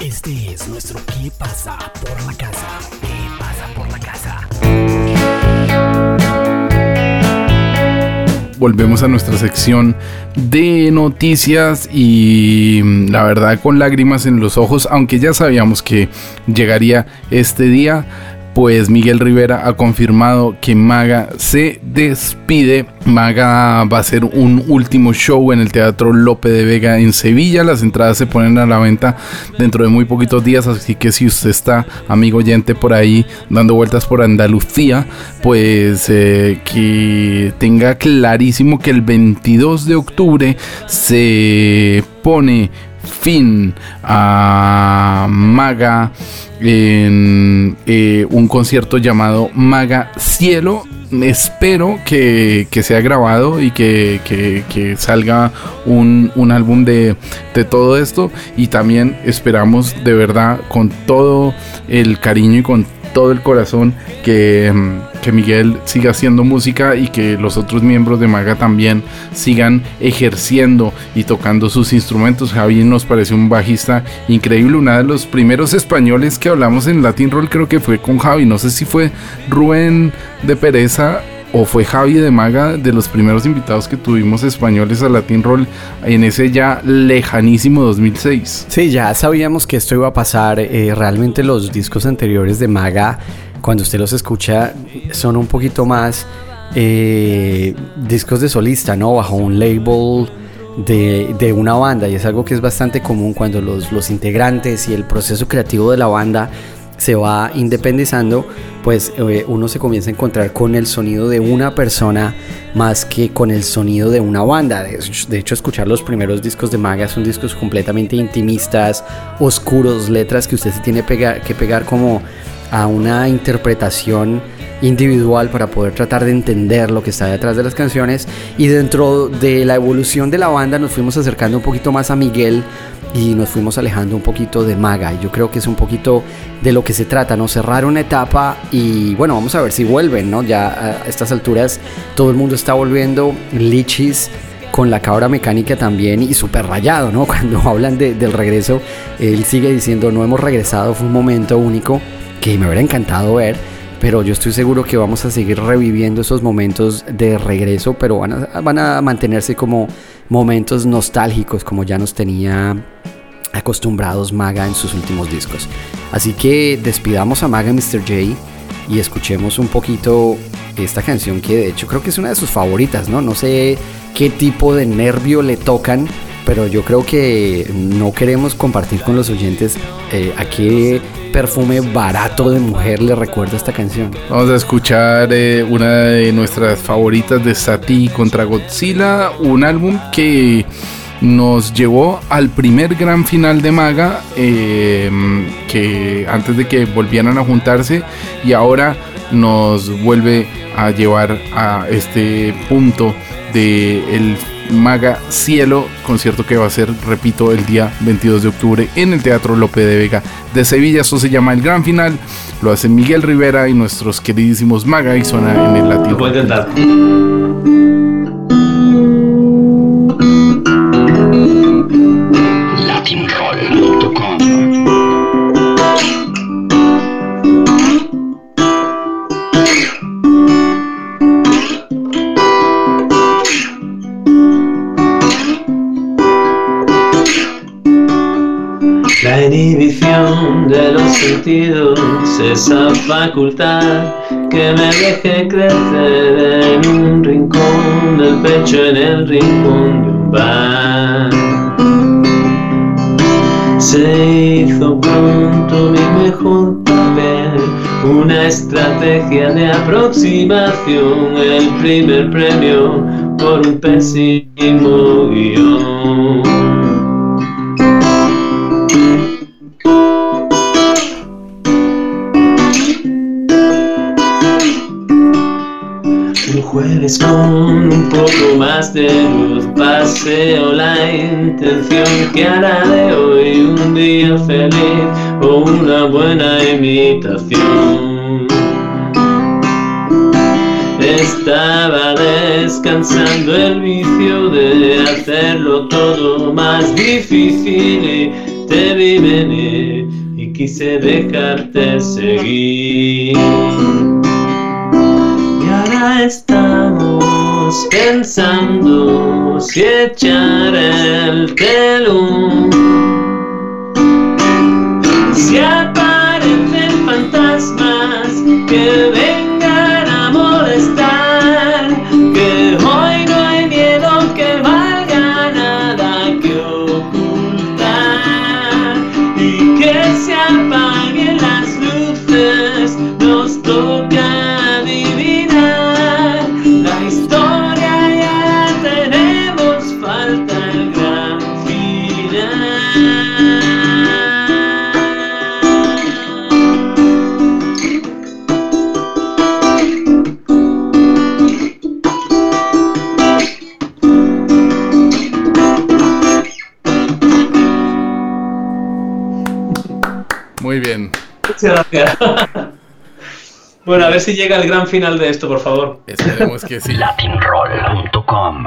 Este es nuestro ¿Qué pasa por la casa? ¿Qué pasa por la casa? volvemos a nuestra sección de noticias y mm, la verdad con lágrimas en los ojos, aunque ya sabíamos que llegaría este día, pues Miguel Rivera ha confirmado que Maga se despide. Maga va a hacer un último show en el Teatro Lope de Vega en Sevilla. Las entradas se ponen a la venta dentro de muy poquitos días, así que si usted está, amigo oyente, por ahí dando vueltas por Andalucía, pues eh, que tenga clarísimo que el 22 de octubre se pone fin a Maga en eh, un concierto llamado Maga Cielo. Espero que, sea grabado y que, salga un, álbum de, de, todo esto. Y también esperamos de verdad con todo el cariño y con todo el corazón que, mm, que, Miguel siga haciendo música y que los otros miembros de Maga también sigan ejerciendo y tocando sus instrumentos. Javi nos parece un bajista increíble, uno de los primeros españoles que hablamos en Latin Roll creo que fue con Javi, no sé si fue Rubén de Pereza o fue Javi de Maga de los primeros invitados que tuvimos españoles a Latin Roll en ese ya lejanísimo 2006. Sí, ya sabíamos que esto iba a pasar. Eh, realmente los discos anteriores de Maga, cuando usted los escucha, son un poquito más eh, discos de solista, ¿no? Bajo un label. De, una banda y es algo que es bastante común cuando los integrantes y el proceso creativo de la banda se va independizando, pues eh, uno se comienza a encontrar con el sonido de una persona más que con el sonido de una banda. De hecho, escuchar los primeros discos de Maga son discos completamente intimistas, oscuros, letras que usted se tiene que pegar como a una interpretación individual para poder tratar de entender lo que está detrás de las canciones y dentro de la evolución de la banda nos fuimos acercando un poquito más a Miguel y nos fuimos alejando un poquito de Maga. Y yo creo que es un poquito de lo que se trata, ¿no? Cerrar una etapa y bueno, vamos a ver si vuelven, ¿no? Ya a estas alturas todo el mundo está volviendo. Lichis con la cabra mecánica también y súper rayado, ¿no? Cuando hablan del regreso, él sigue diciendo, no hemos regresado, fue un momento único que me hubiera encantado ver pero yo estoy seguro que vamos a seguir reviviendo esos momentos de regreso, pero van a, van a mantenerse como momentos nostálgicos, como ya nos tenía acostumbrados Maga en sus últimos discos. Así que despidamos a Maga Mr. J y escuchemos un poquito esta canción que de hecho creo que es una de sus favoritas, ¿no? No sé qué tipo de nervio le tocan pero yo creo que no queremos compartir con los oyentes eh, a qué perfume barato de mujer le recuerda esta canción. Vamos a escuchar eh, una de nuestras favoritas de Sati contra Godzilla, un álbum que nos llevó al primer gran final de Maga, eh, que antes de que volvieran a juntarse y ahora nos vuelve a llevar a este punto de el Maga Cielo, concierto que va a ser, repito, el día 22 de octubre en el Teatro Lope de Vega de Sevilla. Eso se llama el gran final. Lo hace Miguel Rivera y nuestros queridísimos Maga y suena en el latino. Lo intentar. de los sentidos, esa facultad que me deje crecer en un rincón del pecho, en el rincón de un bar. Se hizo pronto mi mejor papel, una estrategia de aproximación, el primer premio por un pésimo guion. Jueves con un poco más de luz paseo la intención que hará de hoy un día feliz o una buena imitación. Estaba descansando el vicio de hacerlo todo más difícil y te vi venir. quise dejarte seguir. Pensando si echar el telón. Muy bien. Muchas gracias. Bueno, a ver si llega el gran final de esto, por favor. Esperemos que sí. Latinroll.com